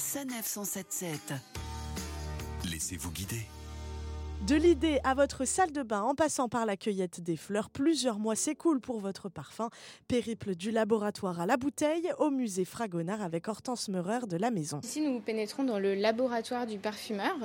Sanef 177. Laissez-vous guider. De l'idée à votre salle de bain en passant par la cueillette des fleurs, plusieurs mois s'écoulent pour votre parfum. Périple du laboratoire à la bouteille au musée Fragonard avec Hortense Meurer de la maison. Ici, nous pénétrons dans le laboratoire du parfumeur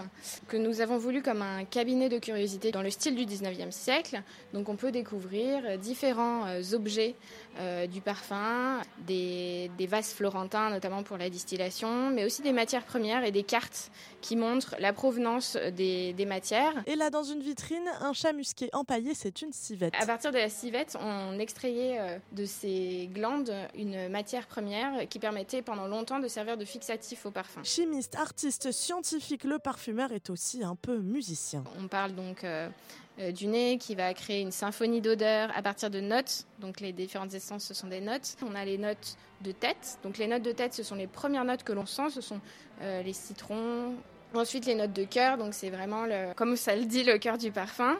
que nous avons voulu comme un cabinet de curiosité dans le style du 19e siècle. Donc on peut découvrir différents euh, objets euh, du parfum, des, vases florentins notamment pour la distillation, mais aussi des matières premières et des cartes qui montrent la provenance des matières. Et là, dans une vitrine, un chat musqué empaillé, c'est une civette. À partir de la civette, on extrayait euh, de ces glandes une matière première qui permettait pendant longtemps de servir de fixatif au parfum. Chimiste, artiste, scientifique, le parfumeur est aussi un peu musicien. On parle donc euh, euh, du nez qui va créer une symphonie d'odeurs à partir de notes. Donc les différentes essences, ce sont des notes. On a les notes de tête. Donc les notes de tête, ce sont les premières notes que l'on sent. Ce sont les citrons, Ensuite, les notes de cœur, donc c'est vraiment, le, comme ça le dit, le cœur du parfum.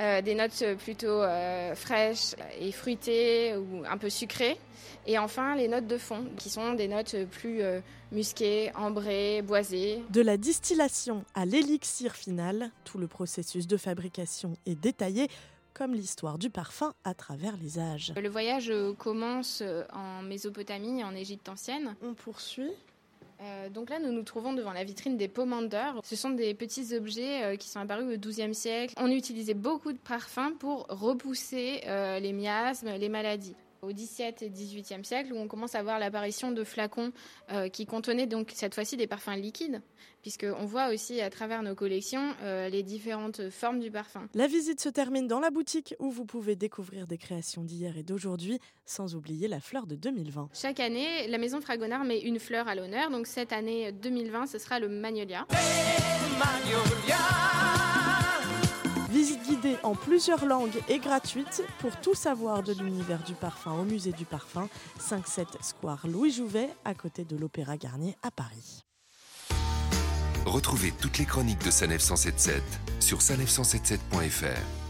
Euh, des notes plutôt euh, fraîches et fruitées ou un peu sucrées. Et enfin, les notes de fond, qui sont des notes plus euh, musquées, ambrées, boisées. De la distillation à l'élixir final, tout le processus de fabrication est détaillé comme l'histoire du parfum à travers les âges. Le voyage commence en Mésopotamie, en Égypte ancienne. On poursuit euh, donc là, nous nous trouvons devant la vitrine des pommandeurs. Ce sont des petits objets euh, qui sont apparus au XIIe siècle. On utilisait beaucoup de parfums pour repousser euh, les miasmes, les maladies au XVIIe et XVIIIe siècle où on commence à voir l'apparition de flacons euh, qui contenaient donc cette fois-ci des parfums liquides, puisqu'on voit aussi à travers nos collections euh, les différentes formes du parfum. La visite se termine dans la boutique où vous pouvez découvrir des créations d'hier et d'aujourd'hui, sans oublier la fleur de 2020. Chaque année, la maison Fragonard met une fleur à l'honneur, donc cette année 2020, ce sera le magnolia. Visite guidée en plusieurs langues et gratuite pour tout savoir de l'univers du parfum au musée du parfum, 5-7 Square Louis Jouvet, à côté de l'Opéra Garnier à Paris. Retrouvez toutes les chroniques de Sanef 177 sur sanef177.fr.